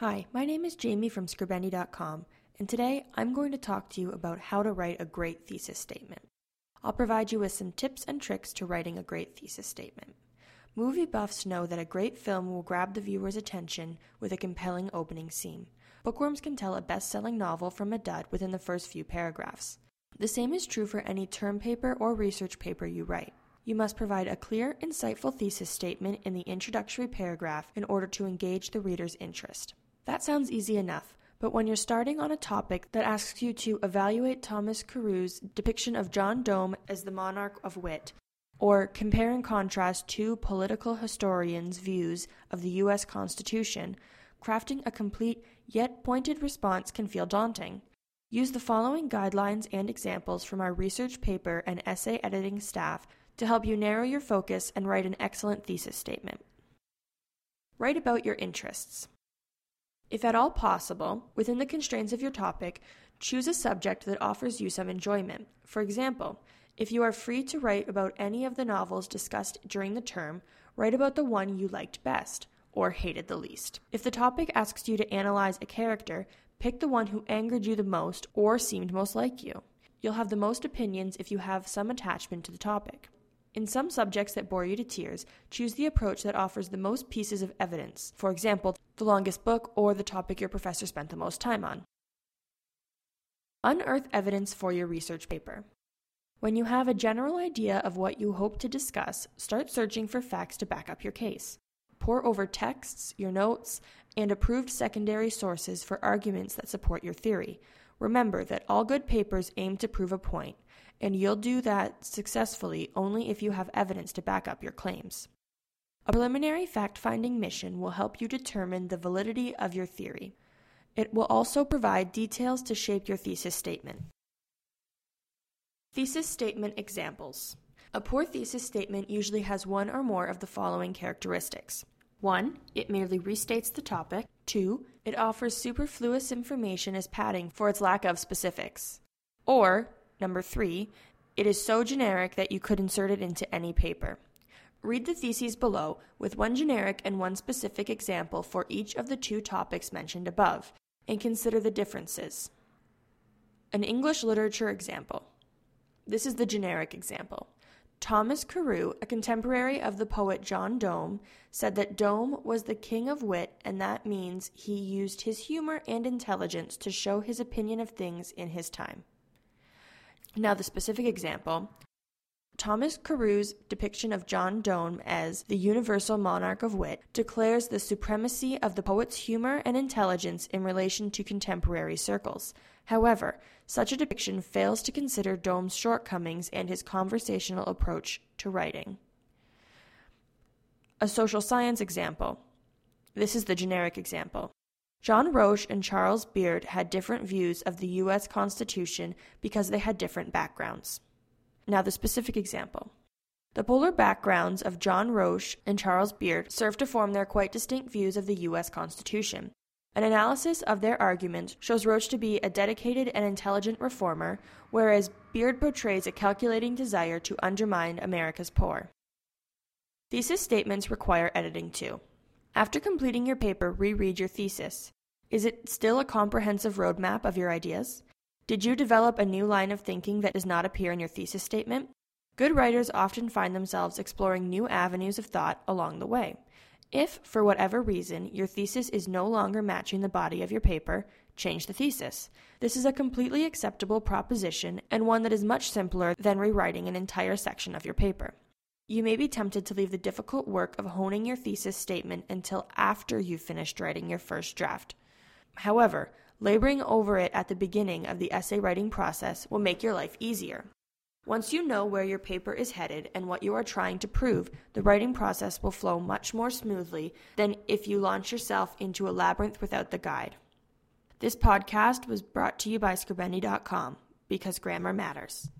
Hi, my name is Jamie from Scribendi.com, and today I'm going to talk to you about how to write a great thesis statement. I'll provide you with some tips and tricks to writing a great thesis statement. Movie buffs know that a great film will grab the viewer's attention with a compelling opening scene. Bookworms can tell a best selling novel from a dud within the first few paragraphs. The same is true for any term paper or research paper you write. You must provide a clear, insightful thesis statement in the introductory paragraph in order to engage the reader's interest. That sounds easy enough, but when you're starting on a topic that asks you to evaluate Thomas Carew's depiction of John Donne as the monarch of wit, or compare and contrast two political historians' views of the U.S. Constitution, crafting a complete yet pointed response can feel daunting. Use the following guidelines and examples from our research paper and essay editing staff to help you narrow your focus and write an excellent thesis statement. Write about your interests. If at all possible, within the constraints of your topic, choose a subject that offers you some enjoyment. For example, if you are free to write about any of the novels discussed during the term, write about the one you liked best or hated the least. If the topic asks you to analyze a character, pick the one who angered you the most or seemed most like you. You'll have the most opinions if you have some attachment to the topic. In some subjects that bore you to tears, choose the approach that offers the most pieces of evidence, for example, the longest book or the topic your professor spent the most time on. Unearth evidence for your research paper. When you have a general idea of what you hope to discuss, start searching for facts to back up your case. Pour over texts, your notes, and approved secondary sources for arguments that support your theory. Remember that all good papers aim to prove a point, and you'll do that successfully only if you have evidence to back up your claims. A preliminary fact finding mission will help you determine the validity of your theory. It will also provide details to shape your thesis statement. Thesis statement examples. A poor thesis statement usually has one or more of the following characteristics 1. It merely restates the topic. 2. It offers superfluous information as padding for its lack of specifics. Or Number three, it is so generic that you could insert it into any paper. Read the theses below with one generic and one specific example for each of the two topics mentioned above, and consider the differences. An English literature example. This is the generic example. Thomas Carew, a contemporary of the poet John Donne, said that Donne was the king of wit, and that means he used his humor and intelligence to show his opinion of things in his time. Now, the specific example Thomas Carew's depiction of John Donne as the universal monarch of wit declares the supremacy of the poet's humor and intelligence in relation to contemporary circles. However, such a depiction fails to consider Donne's shortcomings and his conversational approach to writing. A social science example. This is the generic example. John Roche and Charles Beard had different views of the U.S. Constitution because they had different backgrounds. Now, the specific example. The polar backgrounds of John Roche and Charles Beard serve to form their quite distinct views of the U.S. Constitution. An analysis of their argument shows Roche to be a dedicated and intelligent reformer, whereas Beard portrays a calculating desire to undermine America's poor. Thesis statements require editing too. After completing your paper, reread your thesis. Is it still a comprehensive roadmap of your ideas? Did you develop a new line of thinking that does not appear in your thesis statement? Good writers often find themselves exploring new avenues of thought along the way. If, for whatever reason, your thesis is no longer matching the body of your paper, change the thesis. This is a completely acceptable proposition and one that is much simpler than rewriting an entire section of your paper. You may be tempted to leave the difficult work of honing your thesis statement until after you've finished writing your first draft. However, laboring over it at the beginning of the essay writing process will make your life easier. Once you know where your paper is headed and what you are trying to prove, the writing process will flow much more smoothly than if you launch yourself into a labyrinth without the guide. This podcast was brought to you by Scribendi.com because grammar matters.